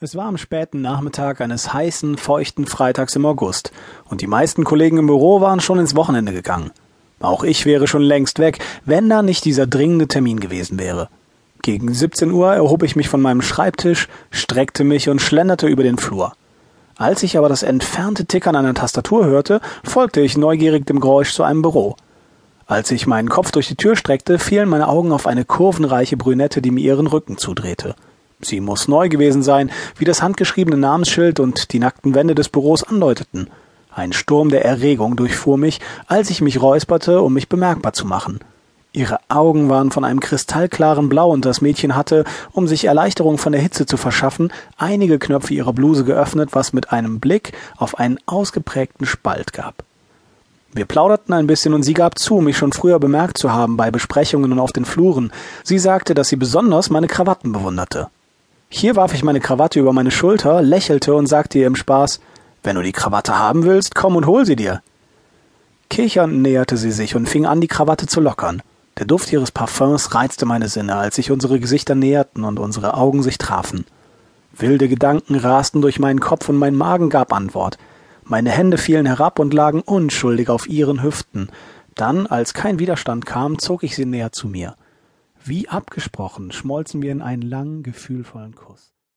Es war am späten Nachmittag eines heißen, feuchten Freitags im August, und die meisten Kollegen im Büro waren schon ins Wochenende gegangen. Auch ich wäre schon längst weg, wenn da nicht dieser dringende Termin gewesen wäre. Gegen 17 Uhr erhob ich mich von meinem Schreibtisch, streckte mich und schlenderte über den Flur. Als ich aber das entfernte Tickern einer Tastatur hörte, folgte ich neugierig dem Geräusch zu einem Büro. Als ich meinen Kopf durch die Tür streckte, fielen meine Augen auf eine kurvenreiche Brünette, die mir ihren Rücken zudrehte. Sie muss neu gewesen sein, wie das handgeschriebene Namensschild und die nackten Wände des Büros andeuteten. Ein Sturm der Erregung durchfuhr mich, als ich mich räusperte, um mich bemerkbar zu machen. Ihre Augen waren von einem kristallklaren Blau und das Mädchen hatte, um sich Erleichterung von der Hitze zu verschaffen, einige Knöpfe ihrer Bluse geöffnet, was mit einem Blick auf einen ausgeprägten Spalt gab. Wir plauderten ein bisschen und sie gab zu, mich schon früher bemerkt zu haben bei Besprechungen und auf den Fluren. Sie sagte, dass sie besonders meine Krawatten bewunderte. Hier warf ich meine Krawatte über meine Schulter, lächelte und sagte ihr im Spaß, wenn du die Krawatte haben willst, komm und hol sie dir. Kichernd näherte sie sich und fing an, die Krawatte zu lockern. Der Duft ihres Parfums reizte meine Sinne, als sich unsere Gesichter näherten und unsere Augen sich trafen. Wilde Gedanken rasten durch meinen Kopf und mein Magen gab Antwort. Meine Hände fielen herab und lagen unschuldig auf ihren Hüften. Dann, als kein Widerstand kam, zog ich sie näher zu mir. Wie abgesprochen schmolzen wir in einen langen, gefühlvollen Kuss.